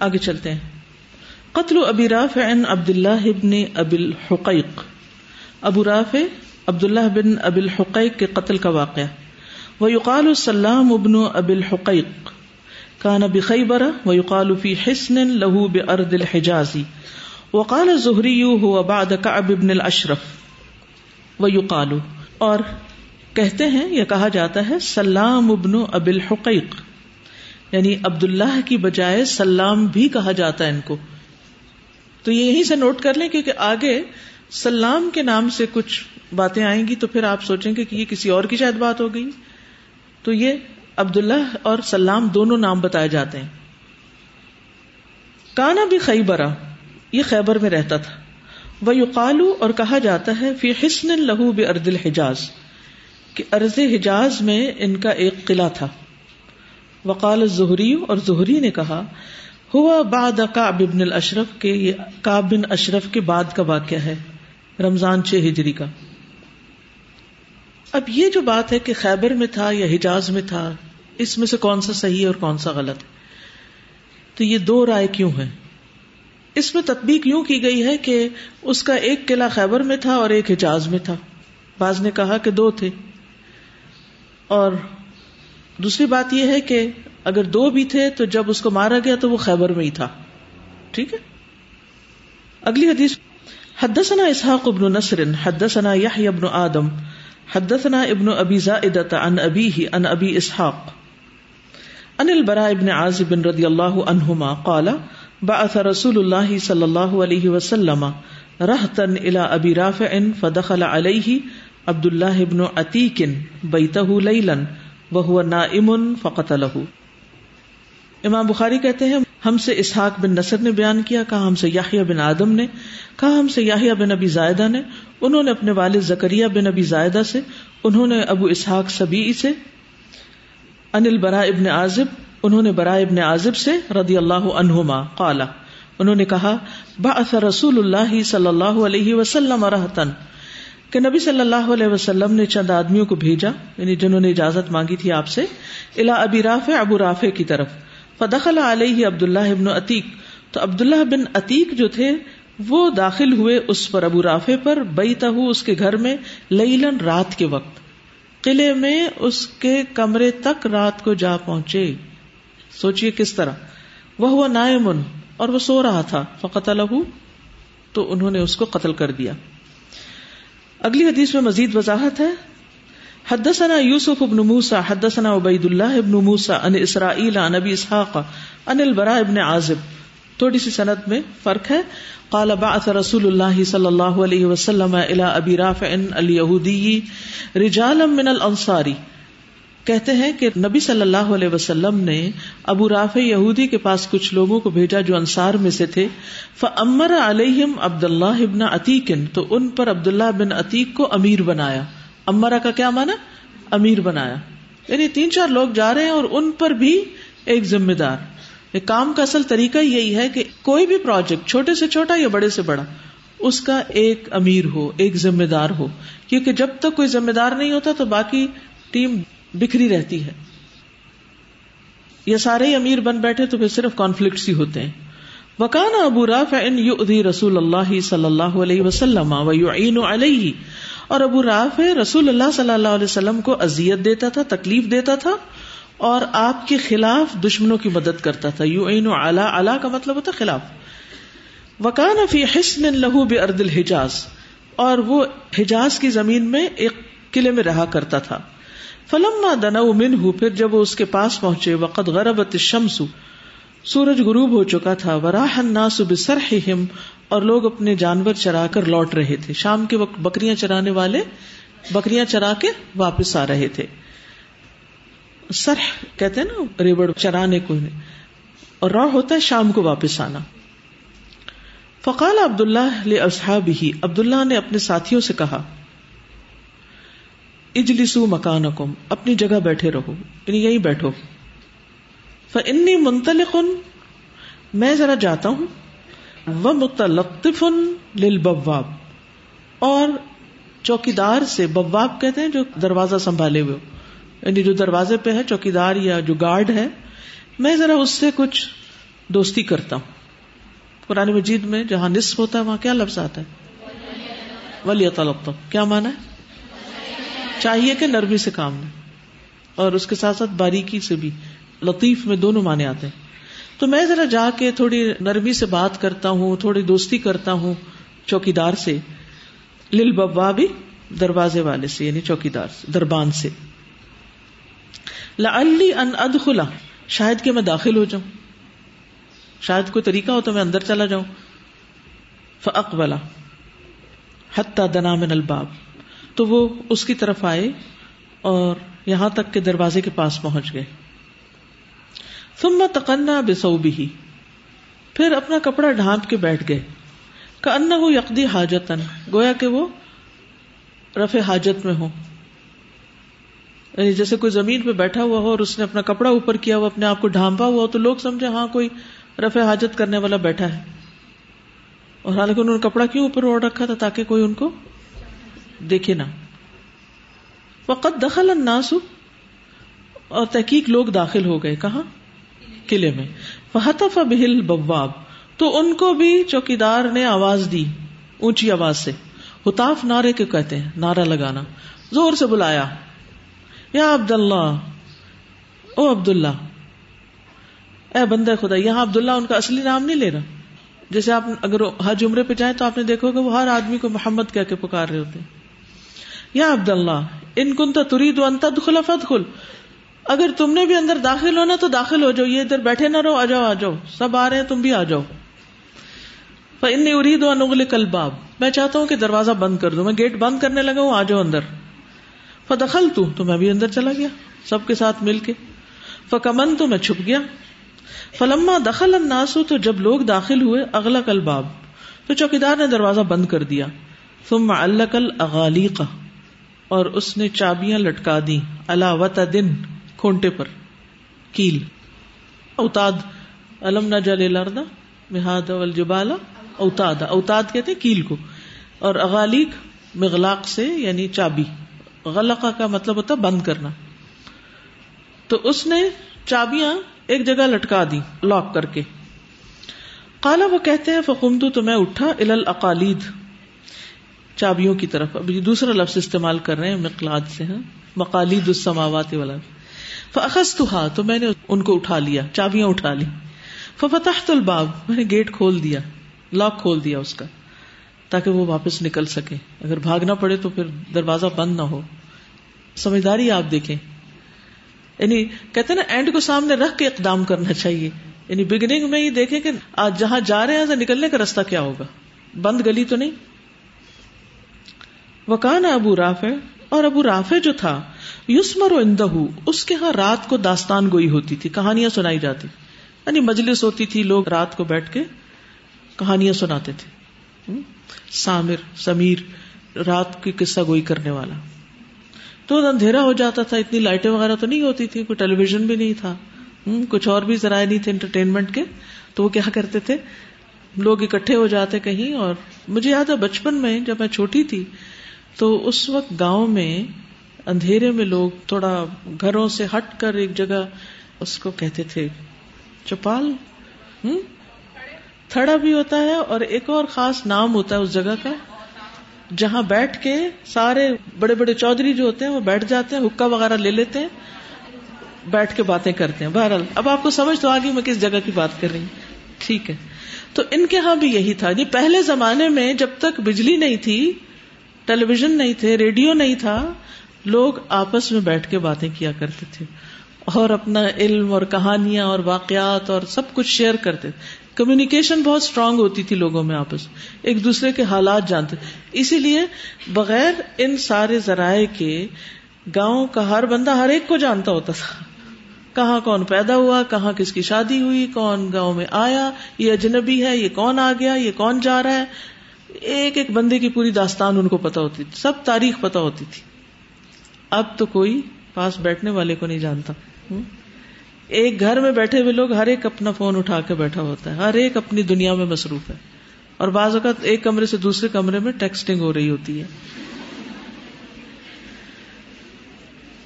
آگے چلتے ہیں۔ قتل ابی رافع عن عبد اللہ ابن ابی الحقیق۔ ابو رافع عبداللہ بن ابی الحقیق کے قتل کا واقعہ۔ ويقال السلام ابن ابی الحقیق۔ كان بخیبر ويقال في حسن له بأرض الحجاز۔ وقال الزهري هو بعد كعب بن الاشرف۔ ويقال اور کہتے ہیں یا کہا جاتا ہے سلام ابن ابی الحقیق۔ یعنی عبداللہ کی بجائے سلام بھی کہا جاتا ہے ان کو۔ تو یہ یہیں سے نوٹ کر لیں کیونکہ آگے سلام کے نام سے کچھ باتیں آئیں گی تو پھر آپ سوچیں گے کہ یہ کسی اور کی شاید بات ہو گئی۔ تو یہ عبداللہ اور سلام دونوں نام بتائے جاتے ہیں۔ کانا بھی خیبرا یہ خیبر میں رہتا تھا۔ وہ یقالو اور کہا جاتا ہے، فی حسن لہو بے ارد الحجاز کہ ارض حجاز میں ان کا ایک قلعہ تھا۔ وقال زہری اور زہری نے کہا، ہوا بعد کعب بن الاشرف کے یہ کعب بن اشرف کے بعد کا واقعہ ہے، رمضان چھ ہجری کا۔ اب یہ جو بات ہے کہ خیبر میں تھا یا حجاز میں تھا، اس میں سے کون سا صحیح ہے اور کون سا غلط؟ ہے تو یہ دو رائے کیوں ہیں؟ اس میں تطبیق یوں کی گئی ہے کہ اس کا ایک قلعہ خیبر میں تھا اور ایک حجاز میں تھا۔ بعض نے کہا کہ دو تھے۔ اور دوسری بات یہ ہے کہ اگر دو بھی تھے تو جب اس کو مارا گیا تو وہ خیبر میں ہی تھا۔ ٹھیک ہے؟ اگلی حدیث۔ حدثنا اسحاق ابن نصر حدثنا یحیی ابن آدم، حدثنا ابن ابی زائدۃ عن ابیہ، عن ابی اسحاق۔ ان البراء ابن عازب رضی اللہ عنہما قال، بعث رسول اللہ صلی اللہ علیہ وسلم رہتا الى ابی رافع فدخل علیہ عبد اللہ ابن عتیق بیتہ لیلا۔ وہ وهو نائم فقتلہ امام بخاری کہتے ہیں، ہم سے اسحاق بن نصر نے بیان کیا، کہا ہم سے یاہیا بن آدم نے، کہا ہم سے یاہیا بن ابی زائدہ نے، انہوں نے اپنے والد زکریہ بن ابی زائدہ سے، انہوں نے ابو اسحاق سبی سے، انل برا ابن عازب، انہوں نے برا ابن عازب سے رضی اللہ عنہما، قالا۔ انہوں نے کہا، بعث رسول اللہ صلی اللہ علیہ وسلم رہتن کہ نبی صلی اللہ علیہ وسلم نے چند آدمیوں کو بھیجا یعنی جنہوں نے اجازت مانگی تھی آپ سے الا ابی رافع، ابو رافع کی طرف۔ فدخل علیہ عبد اللہ ابن عتیق۔ تو عبداللہ بن عتیق جو تھے، وہ داخل ہوئے اس پر ابو رافع پر بیتا اس کے گھر میں لیلن رات کے وقت۔ قلعے میں اس کے کمرے تک رات کو جا پہنچے۔ سوچئے کس طرح۔ وہ ہوا نائمن اور وہ سو رہا تھا۔ فقط الح تو انہوں نے اس کو قتل کر دیا۔ اگلی حدیث میں مزید وضاحت ہے۔ حدثنا یوسف ابن موسا حدثنا عبید اللہ ابن موسا ان اسرائیل، عن ابی اسحاق ان البراء ابن عازب۔ تھوڑی سی صنعت میں فرق ہے۔ قال بعث رسول اللہ صلی اللہ علیہ وسلم الى ابی رافع الیہودی رجالا من الانصاری۔ کہتے ہیں کہ نبی صلی اللہ علیہ وسلم نے ابو رافع یہودی کے پاس کچھ لوگوں کو بھیجا جو انصار میں سے تھے۔ فامر علیہم عبد اللہ ابن عتیق تو ان پر عبداللہ بن عتیق کو امیر بنایا۔ امرا کا کیا مانا امیر بنایا۔ یعنی تین چار لوگ جا رہے ہیں اور ان پر بھی ایک ذمہ دار۔ کام کا اصل طریقہ یہی ہے کہ کوئی بھی پروجیکٹ چھوٹے سے چھوٹا یا بڑے سے بڑا، اس کا ایک امیر ہو، ایک ذمہ دار ہو۔ کیونکہ جب تک کوئی ذمہ دار نہیں ہوتا تو باقی ٹیم بکھری رہتی ہے۔ یا سارے امیر بن بیٹھے تو پھر صرف کانفلکٹ ہی ہوتے ہیں۔ وکان ابو راف رسول اللہ صلی اللہ علیہ وسلم علیہ اور ابو راف رسول اللہ صلی اللہ علیہ وسلم کو ازیت دیتا تھا، تکلیف دیتا تھا اور آپ کے خلاف دشمنوں کی مدد کرتا تھا۔ یو این اعلی اعلی کا مطلب ہوتا خلاف۔ وکان فی حسن لہو بے ارد الحجاز۔ اور وہ حجاز کی زمین میں ایک قلعے میں رہا کرتا تھا۔ فلم نہ دن من ہوں پھر جب وہ اس کے پاس پہنچے وقت غربت شمس سورج غروب ہو چکا تھا وراہ ناس بسرحم اور لوگ اپنے جانور چرا کر لوٹ رہے تھے۔ شام کے وقت بکریاں چرانے والے، بکریاں چرا کے واپس آ رہے تھے۔ سرح کہتے ہیں نا ریبڑ چرانے کو۔ اور رو ہوتا ہے شام کو واپس آنا۔ فقال عبد اللہ اصحاب ہی عبد اللہ نے اپنے ساتھیوں سے کہا اجلسو مکان اپنی جگہ بیٹھے رہو یعنی یہی بیٹھو۔ فنی منتلق، میں ذرا جاتا ہوں۔ وہ متلطف للبواب۔ اور چوکیدار سے بواب کہتے ہیں جو دروازہ سنبھالے ہوئے یعنی جو دروازے پہ ہے، چوکیدار یا جو گارڈ ہے، میں ذرا اس سے کچھ دوستی کرتا ہوں۔ قرآن مجید میں جہاں نصف ہوتا ہے، وہاں کیا لفظ آتا ہے؟ ولی طلب کیا مانا ہے؟ چاہیے کہ نرمی سے کام لیں اور اس کے ساتھ ساتھ باریکی سے بھی، لطیف میں دونوں مانے آتے ہیں۔ تو میں ذرا جا کے تھوڑی نرمی سے بات کرتا ہوں، تھوڑی دوستی کرتا ہوں چوکی دار سے لل ببا بھی دروازے والے سے یعنی چوکی دار دربان سے۔ لعلی ان ادخلا شاید کہ میں داخل ہو جاؤں۔ شاید کوئی طریقہ ہو تو میں اندر چلا جاؤں۔ فاقبلا حتی دنا من الباب۔ تو وہ اس کی طرف آئے اور یہاں تک کہ دروازے کے پاس پہنچ گئے۔ ثم تقنا بصوبه پھر اپنا کپڑا ڈھانپ کے بیٹھ گئے۔ کہ وہ یقدی حاجتن گویا کہ وہ رفع حاجت میں ہو یعنی جیسے کوئی زمین پہ بیٹھا ہوا ہو اور اس نے اپنا کپڑا اوپر کیا ہوا، اپنے آپ کو ڈھانپا ہوا ہو، تو لوگ سمجھے ہاں کوئی رفع حاجت کرنے والا بیٹھا ہے۔ اور حالانکہ انہوں نے کپڑا کیوں اوپر اوڑھ رکھا تھا تاکہ کوئی ان کو دیکھے نہ وقت دخل الناس اور تحقیق لوگ داخل ہو گئے۔ کہاں؟ قلعے میں۔ فہتف بہل بواب تو ان کو بھی چوکیدار نے آواز دی اونچی آواز سے۔ ہتاف نعرے کے کہتے ہیں، نعرہ لگانا۔ زور سے بلایا۔ یا عبد اللہ او عبد اللہ اے بندہ خدا، یہاں عبد اللہ ان کا اصلی نام نہیں لے رہا۔ جیسے آپ اگر حج عمرے پہ جائیں تو آپ نے دیکھو کہ وہ ہر آدمی کو محمد کہہ کے پکار رہے ہوتے یا عبد اللہ ان کن تو ترید دخل فدخل۔ اگر تم نے بھی اندر داخل ہونا تو داخل ہو جاؤ، یہ ادھر بیٹھے نہ رہو، آ جاؤ آ جاؤ۔ سب آ رہے ہیں، تم بھی آ جاؤ۔ ان ارید و نغل کل باب میں چاہتا ہوں کہ دروازہ بند کر دوں۔ میں گیٹ بند کرنے لگا ہوں، آ جاؤ اندر۔ فدخل تو تو میں بھی اندر چلا گیا، سب کے ساتھ مل کے۔ فکمن تو میں چھپ گیا۔ فلما دخل الناسو تو جب لوگ داخل ہوئے اگلا کل باب تو چوکیدار نے دروازہ بند کر دیا۔ ثم علق الاغالیق اور اس نے چابیاں لٹکا دی اللہ دن کھونٹے پر۔ کیل۔ اوتاد۔ علم نہ جل الارض مہاد والجبال۔ اوتاد۔ اوتاد کہتے کیل کو۔ اور اغالیق مغلاق سے یعنی چابی۔ غلقہ کا مطلب ہوتا بند کرنا۔ تو اس نے چابیاں ایک جگہ لٹکا دی لاک کر کے۔ کالا وہ کہتے ہیں فقمدو تو میں اٹھا ال اقالید چابیوں کی طرف۔ ابھی دوسرا لفظ استعمال کر رہے ہیں، مقلاد سے ہاں؟ مقالید السماوات والا فاخذت تو میں نے ان کو اٹھا لیا، چابیاں اٹھا لی ففتحت الباب، میں نے گیٹ کھول دیا، لاک کھول دیا اس کا، تاکہ وہ واپس نکل سکے۔ اگر بھاگنا پڑے تو پھر دروازہ بند نہ ہو۔ سمجھداری آپ دیکھیں۔ یعنی کہتے نا، اینڈ کو سامنے رکھ کے اقدام کرنا چاہیے۔ یعنی بگننگ میں ہی دیکھیں کہ آج جہاں جا رہے ہیں نکلنے کا راستہ کیا ہوگا؟ بند گلی تو نہیں؟ وکان ابو رافع، اور ابو رافع جو تھا یوسمر اندہ اس کے ہاں رات کو داستان گوئی ہوتی تھی، کہانیاں سنائی جاتی۔ یعنی مجلس ہوتی تھی لوگ رات کو بیٹھ کے کہانیاں سناتے تھے۔ سامر، سمیر، رات کی قصہ گوئی کرنے والا۔ تو اندھیرا ہو جاتا تھا، اتنی لائٹیں وغیرہ تو نہیں ہوتی تھی کوئی ٹیلی ویژن بھی نہیں تھا۔ کچھ اور بھی ذرائع نہیں تھے انٹرٹینمنٹ کے۔ تو وہ کیا کرتے تھے؟ لوگ اکٹھے ہو جاتے کہیں، اور مجھے یاد ہے بچپن میں جب میں چھوٹی تھی تو اس وقت گاؤں میں اندھیرے میں لوگ تھوڑا گھروں سے ہٹ کر ایک جگہ اس کو کہتے تھے چوپال ہوں تھڑا بھی ہوتا ہے اور ایک اور خاص نام ہوتا ہے اس جگہ کا، جہاں بیٹھ کے سارے بڑے بڑے چودھری جو ہوتے ہیں وہ بیٹھ جاتے ہیں، حکا وغیرہ لے لیتے ہیں، بیٹھ کے باتیں کرتے ہیں۔ بہرحال، اب آپ کو سمجھ تو آگے میں کس جگہ کی بات کر رہی ہوں۔ ٹھیک ہے۔ تو ان کے ہاں بھی یہی تھا۔ جی پہلے زمانے میں جب تک بجلی نہیں تھی ٹیلی ویژن نہیں تھے، ریڈیو نہیں تھا، لوگ آپس میں بیٹھ کے باتیں کیا کرتے تھے۔ اور اپنا علم اور کہانیاں اور واقعات اور سب کچھ شیئر کرتے تھے۔ کمیونیکیشن بہت اسٹرانگ ہوتی تھی لوگوں میں آپس ایک دوسرے کے حالات جانتے اسی لیے بغیر ان سارے ذرائع کے گاؤں کا ہر بندہ ہر ایک کو جانتا ہوتا تھا۔ کہاں کون پیدا ہوا، کہاں کس کی شادی ہوئی، کون گاؤں میں آیا، یہ اجنبی ہے، یہ کون آ گیا، یہ کون جا رہا ہے۔ ایک ایک بندے کی پوری داستان ان کو پتا ہوتی تھی، سب تاریخ پتا ہوتی تھی۔ اب تو کوئی پاس بیٹھنے والے کو نہیں جانتا۔ ایک گھر میں بیٹھے ہوئے لوگ ہر ایک اپنا فون اٹھا کے بیٹھا ہوتا ہے۔ ہر ایک اپنی دنیا میں مصروف ہے۔ اور بعض اوقات ایک کمرے سے دوسرے کمرے میں ٹیکسٹنگ ہو رہی ہوتی ہے۔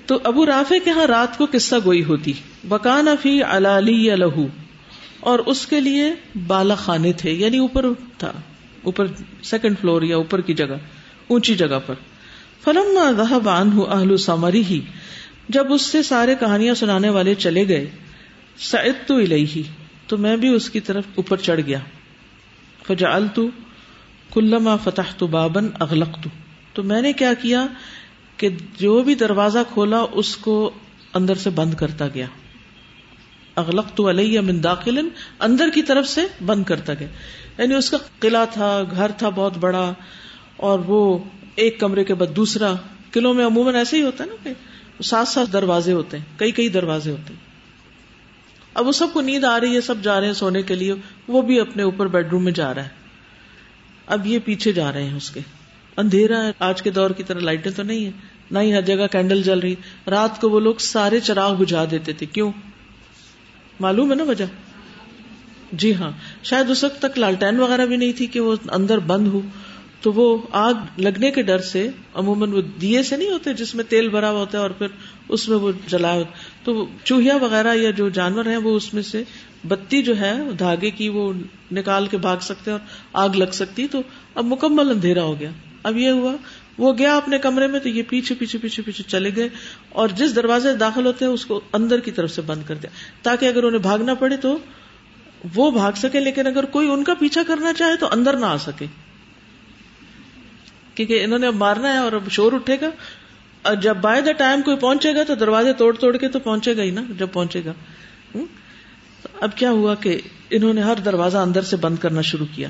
تو ابو رافع کے ہاں رات کو قصہ گوئی ہوتی۔ بکان فی علالی لہو۔ اور اس کے لیے بالا خانے تھے یعنی اوپر تھا۔ اوپر سیکنڈ فلور یا اوپر کی جگہ، اونچی جگہ پر۔ فلم ذهب عنه اهل سمری ہی جب اس سے سارے کہانیاں سنانے والے چلے گئے، سعدت الیہ تو میں بھی اس کی طرف اوپر چڑھ گیا۔ فجعلت کلما فتحت بابا اغلقت تو میں نے کیا کیا کہ جو بھی دروازہ کھولا، اس کو اندر سے بند کرتا گیا۔ اغلق تو علیہ من داخل، اندر کی طرف سے بند کرتا گیا۔ یعنی اس کا قلعہ تھا، گھر تھا بہت بڑا، اور وہ ایک کمرے کے بعد دوسرا، قلعوں میں عموماً ایسے ہی ہوتا ہے نا کہ سات سات دروازے ہوتے ہیں، کئی کئی دروازے ہوتے ہیں۔ اب وہ سب کو نیند آ رہی ہے، سب جا رہے ہیں سونے کے لیے، وہ بھی اپنے اوپر بیڈ روم میں جا رہا ہے۔ اب یہ پیچھے جا رہے ہیں اس کے۔ اندھیرا ہے، آج کے دور کی طرح لائٹیں تو نہیں ہے نہ ہی ہر جگہ کینڈل جل رہی۔ رات کو وہ لوگ سارے چراغ بجھا دیتے تھے۔ کیوں؟ معلوم ہے نا وجہ؟ جی ہاں شاید اس وقت تک لالٹین وغیرہ بھی نہیں تھی کہ وہ اندر بند ہو۔ تو وہ آگ لگنے کے ڈر سے، عموماً وہ دیے سے نہیں ہوتے جس میں تیل بھرا ہوا ہوتا ہے اور پھر اس میں وہ جلایا ہوتا تو چوہیا وغیرہ یا جو جانور ہیں وہ اس میں سے بتی جو ہے، دھاگے کی وہ نکال کے بھاگ سکتے اور آگ لگ سکتی تو اب مکمل اندھیرا ہو گیا۔ اب یہ ہوا، وہ گیا اپنے کمرے میں تو یہ پیچھے پیچھے پیچھے پیچھے چلے گئے اور جس دروازے داخل ہوتے ہیں اس کو اندر کی طرف سے بند کر دیا۔ تاکہ اگر انہیں بھاگنا پڑے تو وہ بھاگ سکے، لیکن اگر کوئی ان کا پیچھا کرنا چاہے تو اندر نہ آ سکے۔ کیونکہ انہوں نے اب مارنا ہے اور اب شور اٹھے گا۔ اور جب بائی دا ٹائم کوئی پہنچے گا تو دروازے توڑ توڑ کے تو پہنچے گا ہی نا، جب پہنچے گا۔ اب کیا ہوا کہ انہوں نے ہر دروازہ اندر سے بند کرنا شروع کیا۔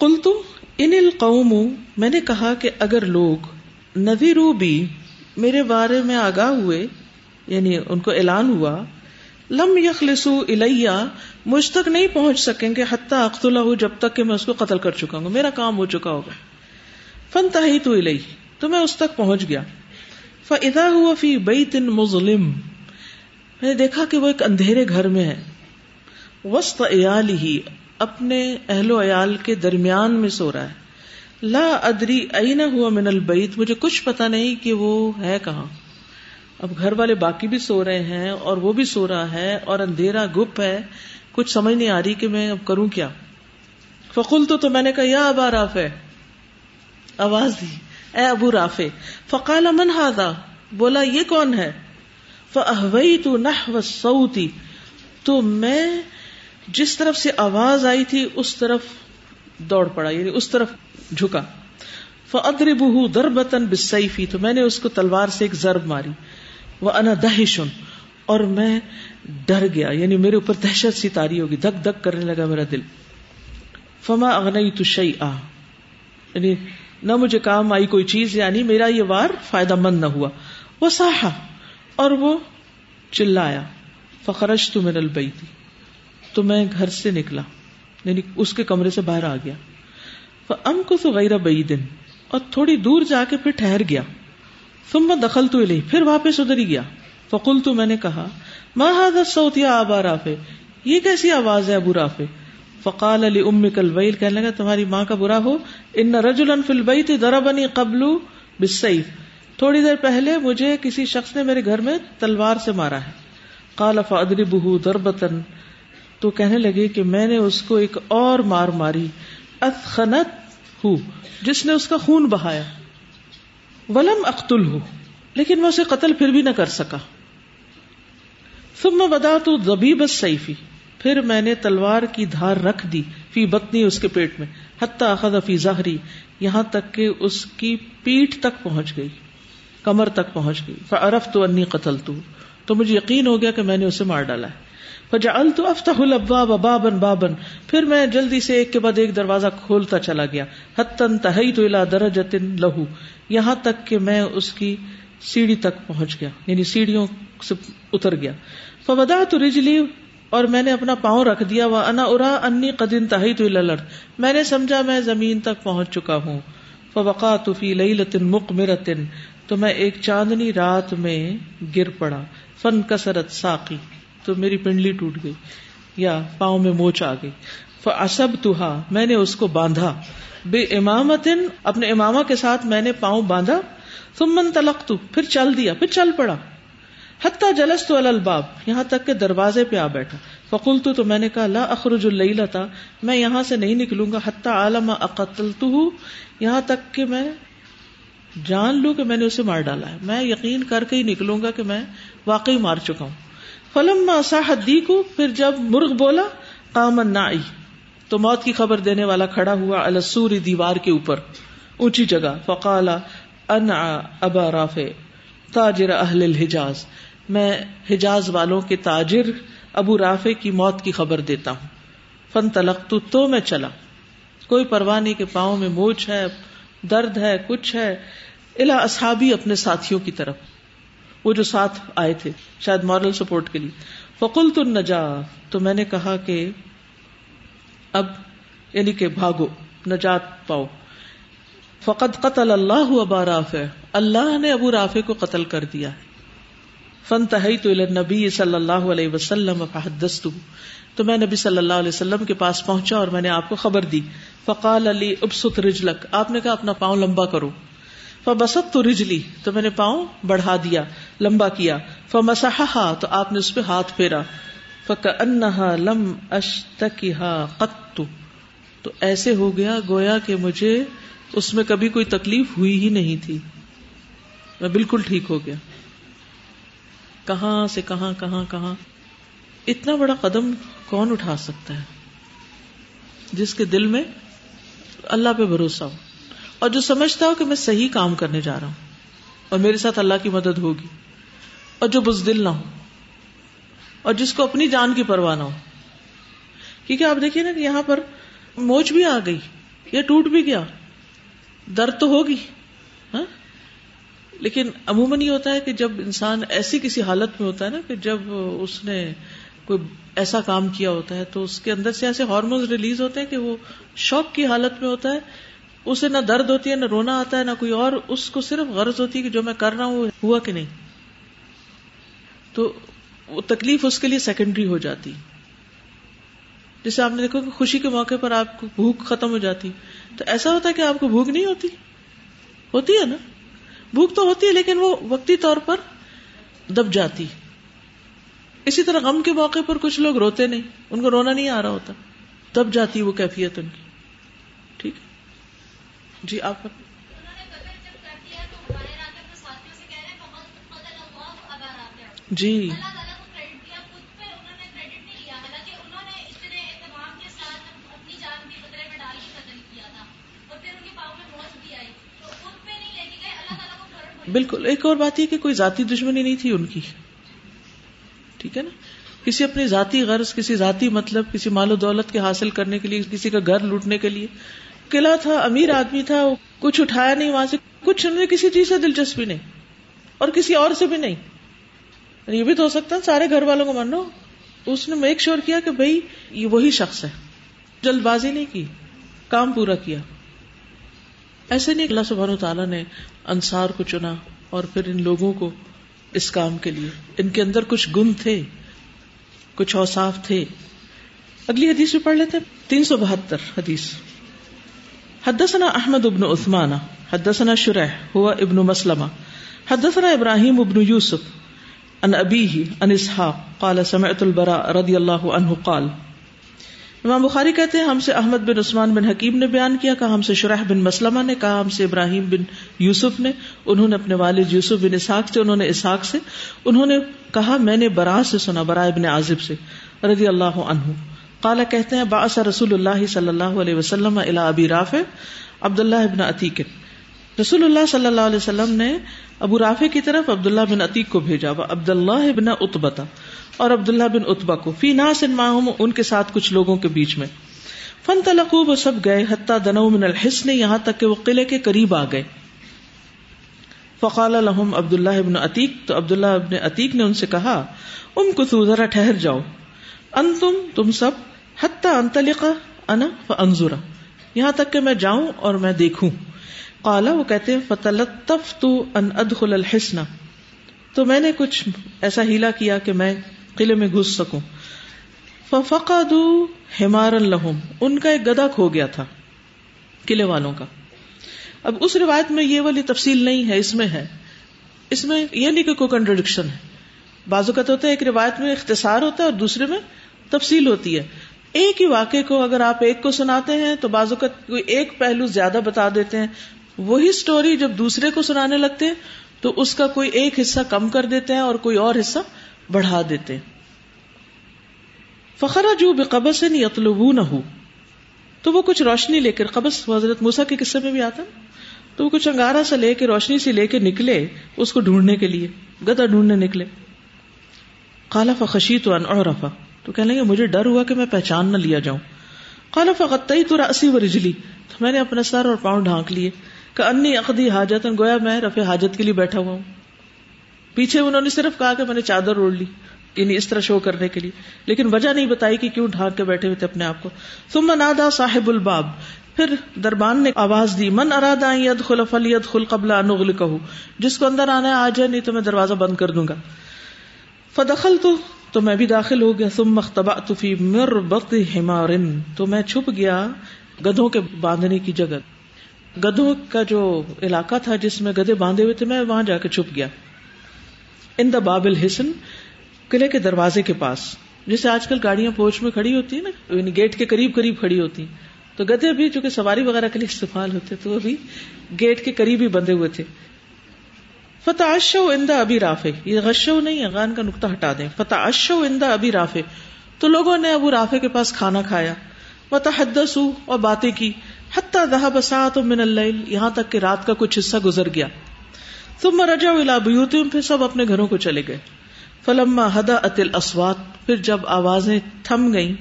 کل تو ان القوم، میں نے کہا کہ اگر لوگ نذیرو بھی میرے بارے میں آگاہ ہوئے یعنی ان کو اعلان ہوا لم یخلصو الیہ، مجھ تک نہیں پہنچ سکیں گے حتیٰ اختلاح جب تک کہ میں اس کو قتل کر چکا ہوں۔ میرا کام ہو چکا ہوگا۔ فن تہی تو الیہ، تو میں اس تک پہنچ گیا۔ فضا ہوا فی بیت مظلم، میں نے دیکھا کہ وہ ایک اندھیرے گھر میں ہے۔ وسط ایال ہی اپنے اہل و عیال کے درمیان میں سو رہا ہے۔ لا ادری این ہوا من البیت، مجھے کچھ پتا نہیں کہ وہ ہے کہاں۔ اب گھر والے باقی بھی سو رہے ہیں اور وہ بھی سو رہا ہے اور اندھیرا گپ ہے کچھ سمجھ نہیں آ رہی کہ میں اب کروں کیا۔ فقول تو, تو میں نے کہا یا ابا راف ہے آواز دی۔ اے ابو رافے فقال من ہادا بولا یہ کون ہے؟ فہوئی تو نہ سعودی تو میں جس طرف سے آواز آئی تھی اس طرف دوڑ پڑا یعنی اس طرف جھکا۔ فدر بہ در بتن تو میں نے اس کو تلوار سے ایک ضرب ماری۔ وہ انا دہشن۔ اور میں ڈر گیا یعنی میرے اوپر دہشت سی تاری ہوگی، دھک دھک کرنے لگا میرا دل۔ فما اگنئی تو شعی آ یعنی نہ مجھے کام آئی کوئی چیز یعنی میرا یہ وار فائدہ مند نہ ہوا۔ وہ ساہا اور وہ چلایا۔ فخرش تو میرل بئی تھی تو میں گھر سے نکلا یعنی اس کے کمرے سے باہر آ گیا۔ ام کو تو غیر بئی دن اور تھوڑی دور جا کے پھر ٹھہر گیا۔ تم میں دخل تو لے پھر واپس ادھر ہی گیا۔ فکل تو میں نے کہا ماں حادث سوتیا آبا رافے یہ کیسی آواز ہے ابو رافے فقال علی ام کل ویل کہنے لگا، تمہاری ماں کا برا ہو۔ ان رجول فل بئی تھی درا بنی قبل بسئی تھوڑی دیر پہلے مجھے کسی شخص نے میرے گھر میں تلوار سے مارا ہے۔ کال فادری بہ دربتن تو کہنے لگے کہ میں نے اس کو ایک اور مار ماری۔ اتخنت ہوں جس نے اس کا خون بہایا۔ ولم اختل ہوں لیکن میں اسے قتل پھر بھی نہ کر سکا۔ ثم بدا تو زبی بس سیفی پھر میں نے تلوار کی دھار رکھ دی فی بتنی اس کے پیٹ میں، حتیٰ اخذ فی ظاہری یہاں تک کہ اس کی پیٹ تک پہنچ گئی، کمر تک پہنچ گئی۔ فعرف تو انی قتل تو تو مجھے یقین ہو گیا کہ میں نے اسے مار ڈالا ہے۔ فجعل تو افتح الابواب بابن بابن پھر میں جلدی سے ایک کے بعد ایک دروازہ کھولتا چلا گیا۔ حتن تہی تو الا درجت لہو۔ یہاں تک کہ میں اس کی سیڑھی تک پہنچ گیا۔ یعنی سیڑھیوں سے اتر گیا۔ فودا تو رجلی اور میں نے اپنا پاؤں رکھ دیا۔ وہ انا ارا انی قدین تہی تو لڑ میں نے سمجھا میں زمین تک پہنچ چکا ہوں۔ فوقا فی لئی لطن مک تو میں ایک چاندنی رات میں گر پڑا۔ فن کسرت ساقی تو میری پنڈلی ٹوٹ گئی یا پاؤں میں موچ آ گئی۔ فسب توہا میں نے اس کو باندھا۔ بے امامتن اپنے اماما کے ساتھ میں نے پاؤں باندھا۔ تم من تلق تو پھر چل دیا، پھر چل پڑا۔ حتیٰ جلس تو الباب، یہاں تک کہ دروازے پہ آ بیٹھا۔ فکل تو تو میں نے کہا، لا اخرج اللہ تھا میں یہاں سے نہیں نکلوں گا۔ حتیٰ عالم اقتل یہاں تک کہ میں جان لوں کہ میں نے اسے مار ڈالا ہے۔ میں یقین کر کے ہی نکلوں گا کہ میں واقعی مار چکا ہوں۔ فلم دی کو پھر جب مرغ بولا کامن نہ آئی تو موت کی خبر دینے والا کھڑا ہوا السوری دیوار کے اوپر، اونچی جگہ، فقال ان ابا راف تاجر اہل الحجاز، میں حجاز والوں کے تاجر ابو رافع کی موت کی خبر دیتا ہوں۔ فن تلق تو میں چلا۔ کوئی پرواہ نہیں کہ پاؤں میں موچ ہے، درد ہے، کچھ ہے الا اصحابی اپنے ساتھیوں کی طرف۔ وہ جو ساتھ آئے تھے، شاید مورل سپورٹ کے لیے۔ فکل تو نجا تو میں نے کہا کہ اب یعنی کہ بھاگو، نجات پاؤ۔ فقط قتل اللہ ابا رافع، اللہ نے ابو رافع کو قتل کر دیا۔ فن تہی تو نبی صلی اللہ علیہ وسلم فحدست تو میں نبی صلی اللہ علیہ وسلم کے پاس پہنچا اور میں نے آپ کو خبر دی۔ فقال علی ابسط رجلک آپ نے کہا، اپنا پاؤں لمبا کرو۔ فبسط تو رجلی، تو میں نے پاؤں بڑھا دیا، لمبا کیا۔ فمسحا تو آپ نے اس پہ ہاتھ پھیرا۔ فکأنہا لم اشتکیہا قط۔ تو ایسے ہو گیا گویا کہ مجھے اس میں کبھی کوئی تکلیف ہوئی ہی نہیں تھی۔ میں بالکل ٹھیک ہو گیا۔ کہاں سے کہاں کہاں کہاں۔ اتنا بڑا قدم کون اٹھا سکتا ہے؟ جس کے دل میں اللہ پہ بھروسہ ہو۔ اور جو سمجھتا ہو کہ میں صحیح کام کرنے جا رہا ہوں اور میرے ساتھ اللہ کی مدد ہوگی اور جو بزدل نہ ہو اور جس کو اپنی جان کی پرواہ نہ ہو۔ کیونکہ آپ دیکھیے نا کہ یہاں پر موچ بھی آ گئی یا ٹوٹ بھی گیا۔ درد تو ہوگی ہاں؟ لیکن عموماً یہ ہوتا ہے کہ جب انسان ایسی کسی حالت میں ہوتا ہے نا کہ جب اس نے کوئی ایسا کام کیا ہوتا ہے تو اس کے اندر سے ایسے ہارمونس ریلیز ہوتے ہیں کہ وہ شوق کی حالت میں ہوتا ہے اسے نہ درد ہوتی ہے، نہ رونا آتا ہے، نہ کوئی اور، اس کو صرف غرض ہوتی ہے کہ جو میں کر رہا ہوں ہوا کہ نہیں؟ تو وہ تکلیف اس کے لیے سیکنڈری ہو جاتی۔ جیسے آپ نے دیکھو کہ خوشی کے موقع پر آپ کو بھوک ختم ہو جاتی۔ تو ایسا ہوتا ہے کہ آپ کو بھوک نہیں ہوتی؟ ہوتی ہے نا؟ بھوک تو ہوتی ہے، لیکن وہ وقتی طور پر دب جاتی۔ اسی طرح غم کے موقع پر کچھ لوگ روتے نہیں، ان کو رونا نہیں آ رہا ہوتا۔ دب جاتی وہ کیفیت ان کی۔ جی آپ جی۔ بالکل، ایک اور بات یہ کہ کوئی ذاتی دشمنی نہیں تھی ان کی۔ ٹھیک ہے نا؟ کسی اپنی ذاتی غرض، کسی ذاتی مطلب کسی مال و دولت کے حاصل کرنے کے لیے، کسی کا گھر لوٹنے کے لیے۔ قلعہ تھا، امیر آدمی تھا کچھ اٹھایا نہیں، وہاں سے کچھ انہیں کسی چیز سے دلچسپی نہیں، اور کسی اور سے بھی نہیں۔ یعنی یہ بھی تو ہو سکتا سارے گھر والوں کو مانو اس نے میک شور کیا کہ بھائی، یہ وہی شخص ہے۔ جلد بازی نہیں کی، کام پورا کیا۔ ایسے نہیں اللہ سبحانہ تعالیٰ نے انصار کو چنا اور پھر ان لوگوں کو اس کام کے لیے۔ ان کے اندر کچھ گن تھے، کچھ اوساف تھے۔ اگلی حدیث بھی پڑھ لیتے تین سو بہتر حدیث۔ حدثنا احمد ابن عثمان، حدثنا شرح ہوا ابن مسلمہ. حدثنا ابراہیم ابن یوسف ان ابی ان اسحاق، قال سمعت البراء رضی اللہ عنہ قال. امام بخاری کہتے ہیں، ہم سے احمد بن عثمان بن حکیم نے بیان کیا، کہا ہم سے شرح بن مسلمہ نے، کہا ہم سے ابراہیم بن یوسف نے، انہوں نے اپنے والد یوسف بن اسحاق سے، انہوں نے اسحاق سے، انہوں نے کہا میں نے برا سے سنا برا ابن عازب سے، رضی اللہ عنہ۔ قال کہتے ہیں باس رسول اللہ صلی اللہ علیہ وسلم الا ابی رافع عبد اللہ ابن عتیق. رسول اللہ صلی اللہ علیہ وسلم نے ابو رافع کی طرف عبداللہ بن عتیق کو بھیجا عبد اللہ ابن اتبتا اور عبداللہ بن اتبا کو۔ فی ناس ان کے ساتھ کچھ لوگوں کے بیچ میں۔ فن تلقو وہ سب گئے، حتیٰ دنو من الحسن یہاں تک کہ وہ قلعے کے قریب آ گئے۔ فقال لهم عبد اللہ ابن عتیق، تو عبداللہ ابن عتیق نے ان سے کہا ام کو ذرا ٹھہر جاؤ۔ ان تم تم سب حتیٰ انطلقا انا فانظرا یہاں تک کہ میں جاؤں اور میں دیکھوں۔ قالا، وہ کہتے فتلطفت ان ادخل الحسن تو میں نے کچھ ایسا ہیلا کیا کہ میں قلعے میں گھس سکوں۔ ہمار الحم ان کا ایک گدا کھو گیا تھا قلعے والوں کا۔ اب اس روایت میں یہ والی تفصیل نہیں ہے، اس میں ہے۔ اس میں یہ نہیں کہ کوئی کنٹروڈکشن ہے۔ بازو کا تو ہوتا ہے، ایک روایت میں اختصار ہوتا ہے اور دوسرے میں تفصیل ہوتی ہے۔ ایک ہی واقعے کو اگر آپ ایک کو سناتے ہیں تو بازو کا کوئی ایک پہلو زیادہ بتا دیتے ہیں۔ وہی اسٹوری جب دوسرے کو سنانے لگتے ہیں تو اس کا کوئی ایک حصہ کم کر دیتے ہیں اور کوئی اور حصہ بڑھا دیتے ہیں۔ فخرا جو بے قبض یتلو نہ ہو تو وہ کچھ روشنی لے کر قبض حضرت موسا کے قصے میں بھی آتا تو وہ کچھ انگارا سا لے کے، روشنی سے لے کے نکلے اس کو ڈھونڈنے کے لیے گدا ڈھونڈنے نکلے۔ کالا فخشی تو ان اور رفا تو کہنے لگے، مجھے ڈر ہوا کہ میں پہچان نہ لیا جاؤں۔ کالا فقطی تو راسی و رجلی تو میں نے اپنا سر اور پاؤں ڈھانک لیے۔ کہ انی عقدی حاجت گویا میں رفع حاجت کے لیے بیٹھا ہوا ہوں۔ پیچھے انہوں نے صرف کہا کہ میں نے چادر اوڑھ لی یعنی اس طرح شو کرنے کے لیے۔ لیکن وجہ نہیں بتائی کہ کیوں ڈھانک کے بیٹھے ہوئے تھے اپنے آپ کو۔ ثم نادا صاحب الباب۔ پھر دربان نے آواز دی، من ارادہ ید خل فلیت خل قبل انغل کہ جس کو اندر آنا ہے آ جائے نہیں تو میں دروازہ بند کر دوں گا۔ فدخل تو تو میں بھی داخل ہو گیا۔ ثم اختبأت فی مربط حمار۔ تو میں چھپ گیا گدھوں کے باندھنے کی جگہ۔ گدھوں کا جو علاقہ تھا جس میں گدے باندھے ہوئے تھے، میں وہاں جا کے چھپ گیا۔ ان دا بابل حسن قلعے کے دروازے کے پاس جیسے آج کل گاڑیاں پوچھ میں کھڑی ہوتی ہیں نا یعنی گیٹ کے قریب قریب کھڑی ہوتی تو گدے بھی چونکہ سواری وغیرہ کے لیے استعمال ہوتے تو وہ بھی گیٹ کے قریب ہی بندے ہوئے تھے۔ فتح اشو اندا ابھی رافے یہ غشو نہیں غان کا نقطہ ہٹا دیں. فتح اشو اندا ابھی رافے تو لوگوں نے ابو رافے کے پاس کھانا کھایا. وہ اور باتیں کی. حتیٰ دہا بسات من اللہ یہاں تک کہ رات کا کچھ حصہ گزر گیا. تم رجا الا بیوتم پھر سب اپنے گھروں کو چلے گئے. فلما ہدا اتل اسوات پھر جب آوازیں تھم گئیں،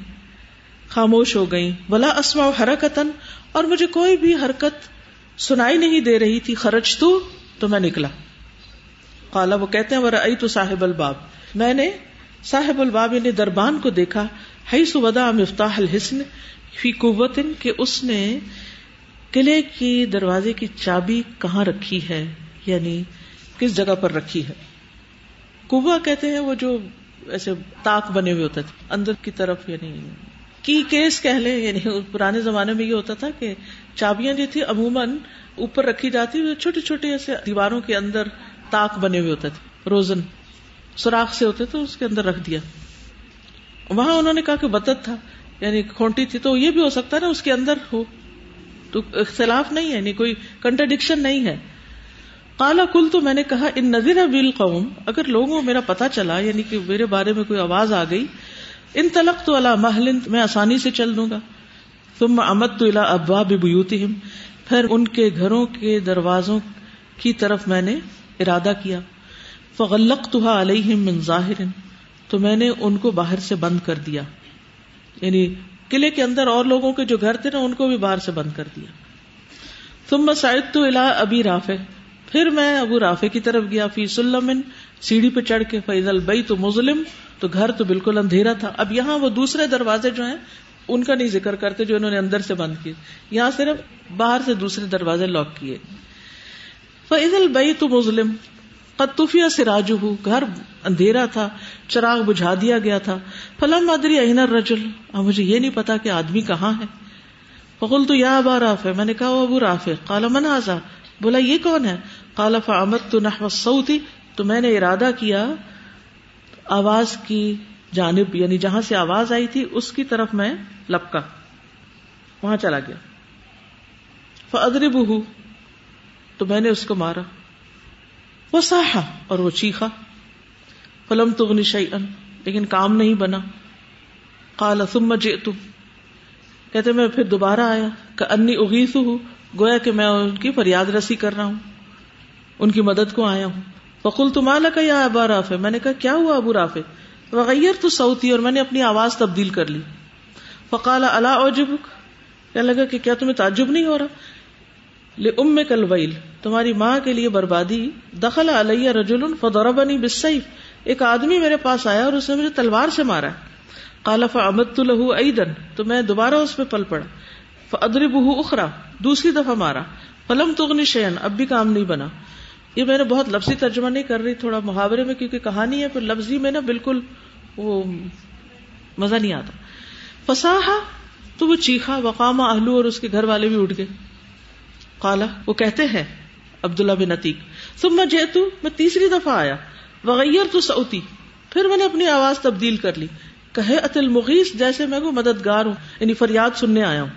خاموش ہو گئیں. بلا اسما حرکتن اور مجھے کوئی بھی حرکت سنائی نہیں دے رہی تھی خرچ تو تو میں نکلا. کالا وہ کہتے ہیں ورا تو صاحب الباب. میں نے صاحب الباب یعنی دربان کو دیکھا ہئی سودا مفتاح الحسن فی قوت، کہ اس نے قلعے کی دروازے کی چابی کہاں رکھی ہے یعنی کس جگہ پر رکھی ہے۔ کبا کہتے ہیں، وہ جو ایسے تاک بنے ہوئے ہوتے تھے، اندر کی طرف یعنی کی کیس کہہ لیں یعنی پرانے زمانے میں یہ ہوتا تھا کہ چابیاں جو تھی عموماً اوپر رکھی جاتی چھوٹے چھوٹے ایسے دیواروں کے اندر تاک بنے ہوئے ہوتے تھے، روزن، سوراخ سے ہوتے تو اس کے اندر رکھ دیا۔ وہاں انہوں نے کہا کہ بتت تھا یعنی کھونٹی تھی، تو یہ بھی ہو سکتا ہے نا، اس کے اندر ہو۔ تو اختلاف نہیں ہے یعنی کوئی کنٹرڈکشن نہیں ہے۔ کالا کل تو میں نے کہا، ان نظیر ابیل قوم، اگر لوگوں میرا پتا چلا یعنی کہ میرے بارے میں کوئی آواز آ گئی، ان تلق تو اللہ محل، میں آسانی سے چل دوں گا۔ تم امد تو اللہ ابا بوتی پھر ان کے گھروں کے دروازوں کی طرف میں نے ارادہ کیا فغلق تو علیہ من ظاہر تو میں نے ان کو باہر سے بند کر دیا۔ یعنی قلعے کے اندر اور لوگوں کے جو گھر تھے نا، ان کو بھی باہر سے بند کر دیا۔ تم مسائد تو الا ابھی رافے پھر میں ابو رافے کی طرف گیا، فی سلمن، سیڑھی پہ چڑھ کے فیض البئی تو مظلم، تو گھر تو بالکل اندھیرا تھا۔ اب یہاں وہ دوسرے دروازے جو ہیں، ان کا نہیں ذکر کرتے جو انہوں نے اندر سے بند کیے۔ یہاں صرف باہر سے دوسرے دروازے لاک کیے۔ فیض البئی تو مظلم قطفیہ سے راجو ہوں گھر اندھیرا تھا، چراغ بجھا دیا گیا تھا۔ فلم مادری اہنر رجل اب مجھے یہ نہیں پتا کہ آدمی کہاں ہے۔ فقل تو یا ابا راف ہے میں نے کہا ابو راف ہے کالا من آزا بولا، یہ کون ہے؟ کالا فامت تو نحو سعودی تو میں نے ارادہ کیا آواز کی جانب یعنی جہاں سے آواز آئی تھی، اس کی طرف میں لپکا۔ وہاں چلا گیا۔ فدرب تو میں نے اس کو مارا۔ وہ ساہا اور وہ چیخا۔ فلم تغنی شعین لیکن کام نہیں بنا۔ کالا ثم جئتم کہتے، میں پھر دوبارہ آیا۔ کہ انی اگیس ہوں گویا کہ میں ان کی فریاد رسی کر رہا ہوں۔ ان کی مدد کو آیا ہوں۔ فقل تو مالا کا یا ابا رافع؟ میں نے کہا، کیا ہوا ابو رافع؟ وغیر تو سعودی اور میں نے اپنی آواز تبدیل کر لی۔ فقال اللہ اوجبک کیا لگا کہ کیا تمہیں تعجب نہیں ہو رہا؟ ام کل ویل تمہاری ماں کے لیے بربادی، دخل علیہ رجول فضربنی بالسیف، ایک آدمی میرے پاس آیا اور اس نے مجھے تلوار سے مارا۔ قال فعمدت له ایدن تو میں دوبارہ اس پہ پل پڑا۔ فادربه اخرى، دوسری دفعہ مارا۔ فلم تغنی شیئن اب بھی کام نہیں بنا۔ یہ میں نے بہت لفظی ترجمہ نہیں کر رہی، تھوڑا محاورے میں، کیونکہ کہانی ہے پھر لفظی میں نا بالکل وہ مزہ نہیں آتا۔ فساحا تو وہ چیخا، وقام آلو اور اس کے گھر والے بھی اٹھ گئے۔ کالا وہ کہتے ہیں، عبداللہ بن عتیق تم میں جیتو میں تیسری دفعہ آیا وغیر تو سعودی پھر میں نے اپنی آواز تبدیل کر لی، کہے، اتل مغیث، جیسے میں وہ مددگار ہوں یعنی فریاد سننے آیا ہوں۔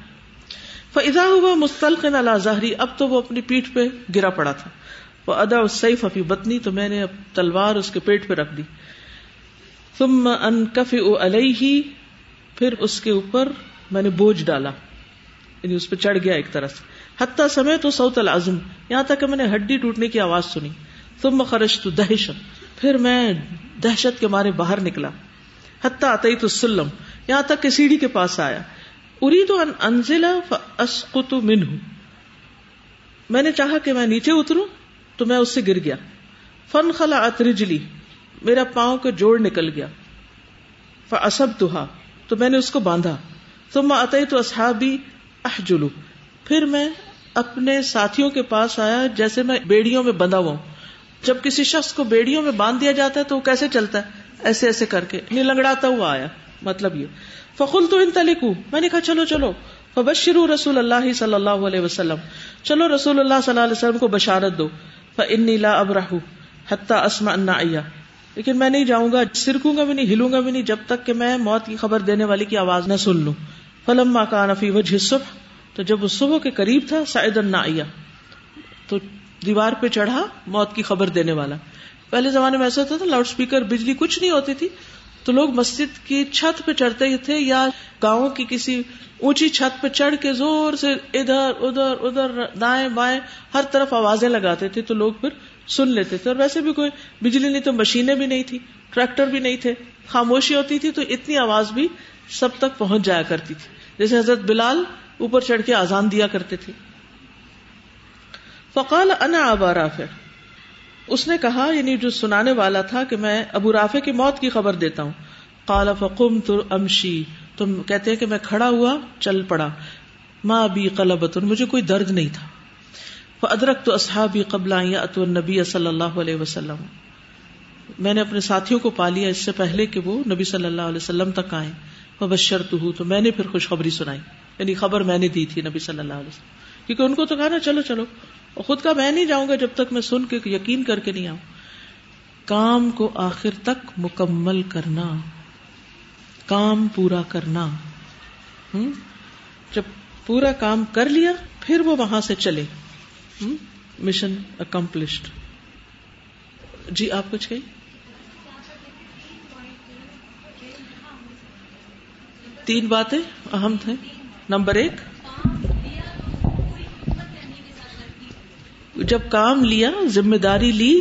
فضا ہوا مستلقن اللہ ظاہری اب تو وہ اپنی پیٹھ پہ گرا پڑا تھا۔ وہ ادا سیف افی بتنی تو میں نے اب تلوار اس کے پیٹ پہ رکھ دی۔ ثم ان کف علیہ پھر اس کے اوپر میں نے بوجھ ڈالا یعنی اس پہ چڑھ گیا ایک طرح سے۔ حتیٰ سمے تو سعود العزم، یہاں تک کہ میں نے ہڈی ٹوٹنے کی آواز سنی۔ ثم خرجت دہشت۔ پھر میں دہشت کے مارے باہر نکلا۔ حتیٰ آتی تو سلم یہاں تک کہ سیڑھی کے پاس آیا۔ اری تو انزلہ فاسقط منہ۔ میں نے چاہا کہ میں نیچے اتروں، تو میں اس سے گر گیا۔ فن خلا رجلی، میرا پاؤں کا جوڑ نکل گیا۔ فاسب تو میں نے اس کو باندھا۔ ثم اتئی تو اصحابی احجلو۔ پھر میں اپنے ساتھیوں کے پاس آیا، جیسے میں بیڑیوں میں بندھا ہوا ہوں۔ جب کسی شخص کو بیڑیوں میں باندھ دیا جاتا ہے تو وہ کیسے چلتا ہے؟ ایسے ایسے کر کے۔ نہیں لنگڑاتا ہوا آیا مطلب یہ۔ فخل تو ان تلک میں نے کہا، چلو چلو۔ فبشرو رسول اللہ صلی اللہ علیہ وسلم۔ چلو، رسول اللہ صلی اللہ علیہ وسلم کو بشارت دو۔ فنی لا اب راہ حتہ اسما انا لیکن میں نہیں جاؤں گا، سرکوں گا بھی نہیں، ہلوں گا بھی نہیں، جب تک کہ میں موت کی خبر دینے والی کی آواز نہ سن لوں۔ فلم ماں کا نفی وجہ صبح تو جب وہ صبح کے قریب تھا، سعید انا تو دیوار پہ چڑھا، موت کی خبر دینے والا۔ پہلے زمانے میں ایسا ہوتا تھا، لاؤڈ اسپیکر بجلی کچھ نہیں ہوتی تھی۔ تو لوگ مسجد کی چھت پہ چڑھتے تھے یا گاؤں کی کسی اونچی چھت پہ چڑھ کے زور سے ادھر ادھر ادھر، دائیں بائیں ہر طرف آوازیں لگاتے تھے، تو لوگ پھر سن لیتے تھے۔ اور ویسے بھی کوئی بجلی نہیں تو مشینیں بھی نہیں تھی ٹریکٹر بھی نہیں تھے۔ خاموشی ہوتی تھی تو اتنی آواز بھی سب تک پہنچ جایا کرتی تھی۔ جیسے حضرت بلال اوپر چڑھ کے آزان دیا کرتے تھے۔ فقال انا ابا رافع۔ اس نے کہا یعنی جو سنانے والا تھا کہ میں ابو رافع کی موت کی خبر دیتا ہوں۔ قال فقم تو امشی۔ تم کہتے ہیں کہ میں کھڑا ہوا، چل پڑا۔ ماں ابھی قلبت مجھے کوئی درد نہیں تھا۔ ادرک تو اصحابی قبل نبی صلی اللہ علیہ وسلم۔ میں نے اپنے ساتھیوں کو پا لیا اس سے پہلے کہ وہ نبی صلی اللہ علیہ وسلم تک آئے وہ بشر تو میں نے پھر خوشخبری سنائی۔ یعنی خبر میں نے دی تھی نبی صلی اللہ علیہ وسلم۔ کیونکہ ان کو تو کہا نا، چلو چلو۔ خود کا میں نہیں جاؤں گا جب تک میں سن کے یقین کر کے نہیں آؤں۔ کام کو آخر تک مکمل کرنا، کام پورا کرنا۔ جب پورا کام کر لیا، پھر وہ وہاں سے چلے۔ مشن اکمپلشڈ جی آپ کچھ کہیں؟ تین باتیں اہم تھے نمبر ایک جب کام لیا ذمہ داری لی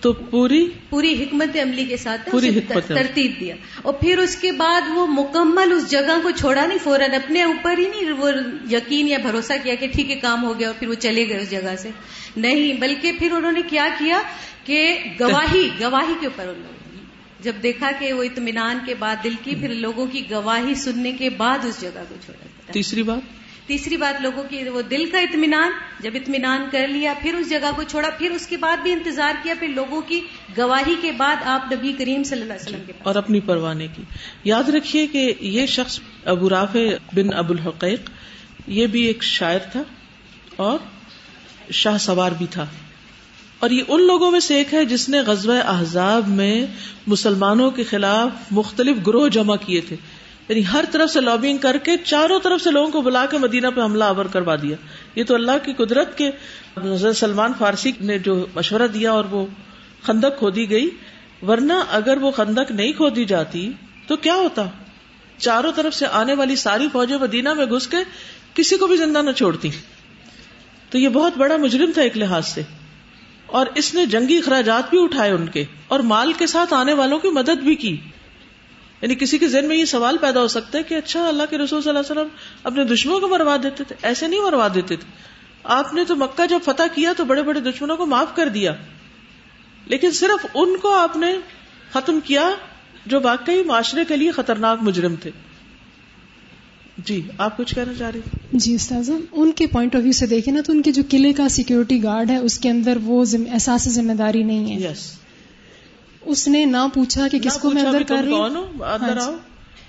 تو پوری پوری حکمت عملی کے ساتھ پوری حکمت ترتیب دیا۔ اور پھر اس کے بعد وہ مکمل اس جگہ کو چھوڑا نہیں فوراً اپنے اوپر ہی نہیں وہ یقین یا بھروسہ کیا کہ ٹھیک ہے کام ہو گیا اور پھر وہ چلے گئے اس جگہ سے۔ نہیں بلکہ پھر انہوں نے کیا کیا کہ گواہی گواہی کے اوپر انہوں نے جب دیکھا کہ وہ اطمینان کے بعد دل کی پھر لوگوں کی گواہی سننے کے بعد اس جگہ کو چھوڑا۔ تیسری بات؟ تیسری بات لوگوں کی وہ دل کا اطمینان جب اطمینان کر لیا پھر اس جگہ کو چھوڑا پھر اس کے بعد بھی انتظار کیا پھر لوگوں کی گواہی کے بعد آپ نبی کریم صلی اللہ علیہ وسلم کے اور اپنی پروانے کی۔ یاد رکھیے کہ یہ شخص ابو رافع بن ابو الحقیق یہ بھی ایک شاعر تھا اور شاہ سوار بھی تھا۔ اور یہ ان لوگوں میں سے ایک ہے جس نے غزوہ احزاب میں مسلمانوں کے خلاف مختلف گروہ جمع کیے تھے۔ یعنی ہر طرف سے لابنگ کر کے چاروں طرف سے لوگوں کو بلا کے مدینہ پہ حملہ آور کروا دیا۔ یہ تو اللہ کی قدرت کے سلمان فارسی نے جو مشورہ دیا اور وہ خندق کھودی گئی۔ ورنہ اگر وہ خندق نہیں کھودی جاتی تو کیا ہوتا؟ چاروں طرف سے آنے والی ساری فوجیں مدینہ میں گھس کے کسی کو بھی زندہ نہ چھوڑتی۔ تو یہ بہت بڑا مجرم تھا ایک لحاظ سے۔ اور اس نے جنگی اخراجات بھی اٹھائے ان کے اور مال کے ساتھ آنے والوں کی مدد بھی کی۔ یعنی کسی کے ذہن میں یہ سوال پیدا ہو سکتا ہے کہ اچھا اللہ کے رسول صلی اللہ علیہ وسلم اپنے دشمنوں کو مروا دیتے تھے۔ ایسے نہیں مروا دیتے تھے۔ آپ نے تو مکہ جب فتح کیا تو بڑے بڑے دشمنوں کو معاف کر دیا۔ لیکن صرف ان کو آپ نے ختم کیا جو واقعی معاشرے کے لیے خطرناک مجرم تھے۔ جی آپ کچھ کہنا چاہ رہے جی استاذ ان کے پوائنٹ آف ویو سے دیکھیں نا تو ان کے جو قلعے کا سیکورٹی گارڈ ہے اس کے اندر وہ احساس ذمہ داری نہیں ہے۔ یس اس نے نہ پوچھا کہ کس کو میں اندر کر رہی ہوں؟ اندر ہاں جی۔ آؤ۔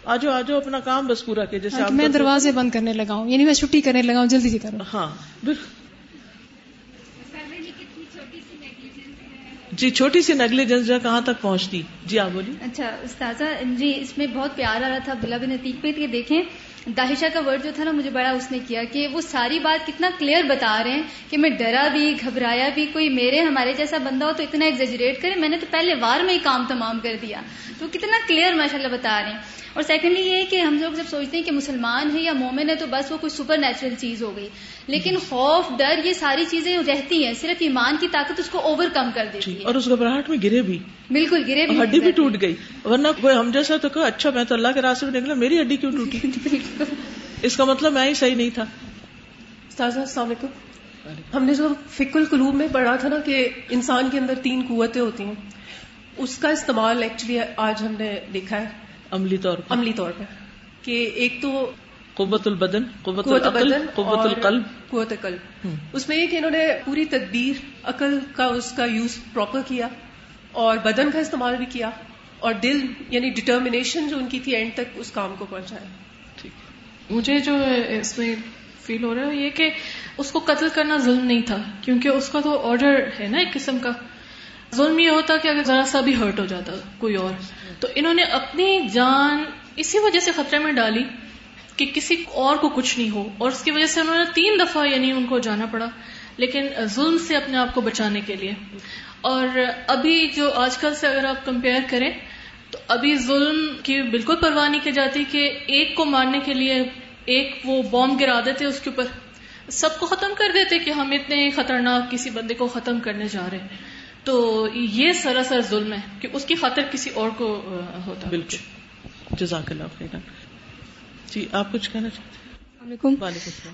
آجو آجو اپنا کام بس پورا جیسے ہاں، میں دروازے بند کرنے لگا ہوں۔ یعنی میں چھٹی کرنے لگا ہوں۔ جلدی سے کروں ہاں جی چھوٹی سی نگلیجنس جو کہاں تک پہنچتی؟ جی آپ بولیے اچھا استاذہ جی اس میں بہت پیار آ رہا تھا بلا بن عتیق پہ۔ کہ دیکھیں داہشہ کا ورڈ جو تھا نا، مجھے بڑا اس نے کیا کہ وہ ساری بات کتنا کلیئر بتا رہے ہیں کہ میں ڈرا بھی، گھبرایا بھی، کوئی میرے، ہمارے جیسا بندہ ہو تو اتنا ایگزیجریٹ کرے، میں نے تو پہلے وار میں ہی کام تمام کر دیا۔ تو کتنا کلیئر ماشاء اللہ بتا رہے ہیں۔ اور سیکنڈلی یہ کہ ہم لوگ جب سوچتے ہیں کہ مسلمان ہے یا مومن ہے تو بس وہ کوئی سپر نیچرل چیز ہو گئی۔ لیکن خوف، ڈر، یہ ساری چیزیں رہتی ہیں، صرف ایمان کی طاقت اس کو اوور کم کر دیتی ہے اور اس گھبراہٹ میں گرے بھی۔ بالکل گرے بھی ہڈی بھی ٹوٹ گئی۔ ورنہ کوئی ہم جیسا تو کہ اچھا میں تو اللہ کے راستے میں نکلا میری ہڈی کیوں ٹوٹی؟ اس کا مطلب میں ہی صحیح نہیں تھا۔ السلام علیکم۔ ہم نے جو فک القلوب میں پڑھا تھا نا کہ انسان کے اندر تین قوتیں ہوتی ہیں اس کا استعمال ایکچولی آج ہم نے دیکھا ہے۔ عملی طور پر۔ عملی طور پر۔ کہ ایک تو قوت البدن قوت البدن قوت القلب۔ قوت قلب اس میں یہ کہ انہوں نے پوری تدبیر عقل کا اس کا یوز پراپر کیا۔ اور بدن کا استعمال بھی کیا اور دل یعنی ڈٹرمنیشن جو ان کی تھی اینڈ تک اس کام کو پہنچایا۔ مجھے جو اس میں فیل ہو رہا ہے یہ کہ اس کو قتل کرنا ظلم نہیں تھا، کیونکہ اس کا تو آرڈر ہے نا ایک قسم کا۔ ظلم یہ ہوتا کہ اگر ذرا سا بھی ہرٹ ہو جاتا کوئی اور۔ تو انہوں نے اپنی جان اسی وجہ سے خطرے میں ڈالی کہ کسی اور کو کچھ نہیں ہو اور اس کی وجہ سے انہوں نے تین دفعہ یعنی ان کو جانا پڑا۔ لیکن ظلم سے اپنے آپ کو بچانے کے لیے۔ اور ابھی جو آج کل سے اگر آپ کمپیئر کریں، تو ابھی ظلم کی بالکل پرواہ نہیں کی جاتی کہ ایک کو مارنے کے لیے ایک وہ بام گرا دیتے اس کے اوپر۔ سب کو ختم کر دیتے کہ ہم اتنے خطرناک کسی بندے کو ختم کرنے جا رہے ہیں۔ تو یہ سراسر ظلم ہے کہ اس کی خاطر کسی اور کو ہوتا۔ بالکل۔ جزاک اللہ خیر جی آپ کچھ کہنا چاہتے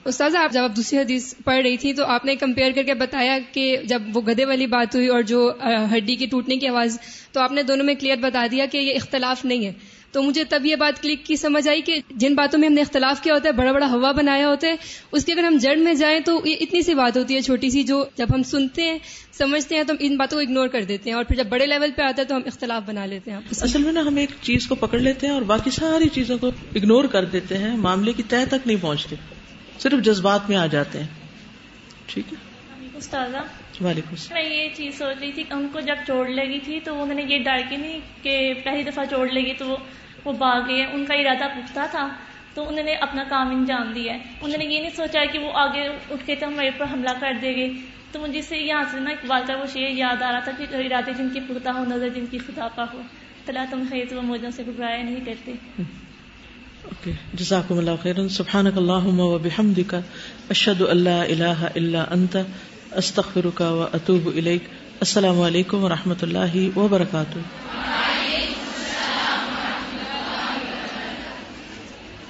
استاذ آپ جب آپ دوسری حدیث پڑھ رہی تھی تو آپ نے کمپیئر کر کے بتایا کہ جب وہ گدے والی بات ہوئی اور جو ہڈی کی ٹوٹنے کی آواز تو آپ نے دونوں میں کلیئر بتا دیا کہ یہ اختلاف نہیں ہے۔ تو مجھے تب یہ بات کلک کی سمجھ آئی کہ جن باتوں میں ہم نے اختلاف کیا ہوتا ہے بڑا بڑا ہوا بنایا ہوتا ہے اس کے اگر ہم جڑ میں جائیں تو یہ اتنی سی بات ہوتی ہے چھوٹی سی جو جب ہم سنتے ہیں سمجھتے ہیں تو ہم ان باتوں کو اگنور کر دیتے ہیں اور پھر جب بڑے لیول پہ آتا ہے تو ہم اختلاف بنا لیتے ہیں۔ اصل میں نا ہم ایک چیز کو پکڑ لیتے ہیں اور باقی ساری چیزوں کو اگنور کر دیتے ہیں معاملے کی طے تک نہیں پہنچتے صرف جذبات میں آ جاتے ہیں۔ ٹھیک ہے؟ استاذہ وعلیکم میں یہ چیز سوچ رہی تھی ان کو جب چوٹ لگی تھی تو انہوں نے یہ ڈر کے نہیں کہ پہلی دفعہ چوٹ لگی تو وہ وہ بھاگ گئے ان کا ارادہ پختہ تھا۔ تو انہوں نے اپنا کام انجام دیا۔ ہے انہوں نے یہ نہیں سوچا کہ وہ آگے اٹھ کے تو میرے پر حملہ کر دے گے۔ تو مجھے سے یہاں سے نا اقبال کا وہ شعر یاد آ رہا تھا کہ ارادے جن کی پختہ ہو، نظر جن کی خدا پا ہو۔ تلا تم خیر وہ موجوں سے گھبرایا نہیں کرتے۔ اوکے، جزاکم اللہ خیر سبحانک اللہم و بحمدک۔ اشہد اللہ الہ الا انت۔ استغفرک و اتوب الیک۔ السلام علیکم و رحمۃ اللہ وبرکاتہ۔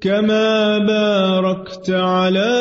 كما باركت على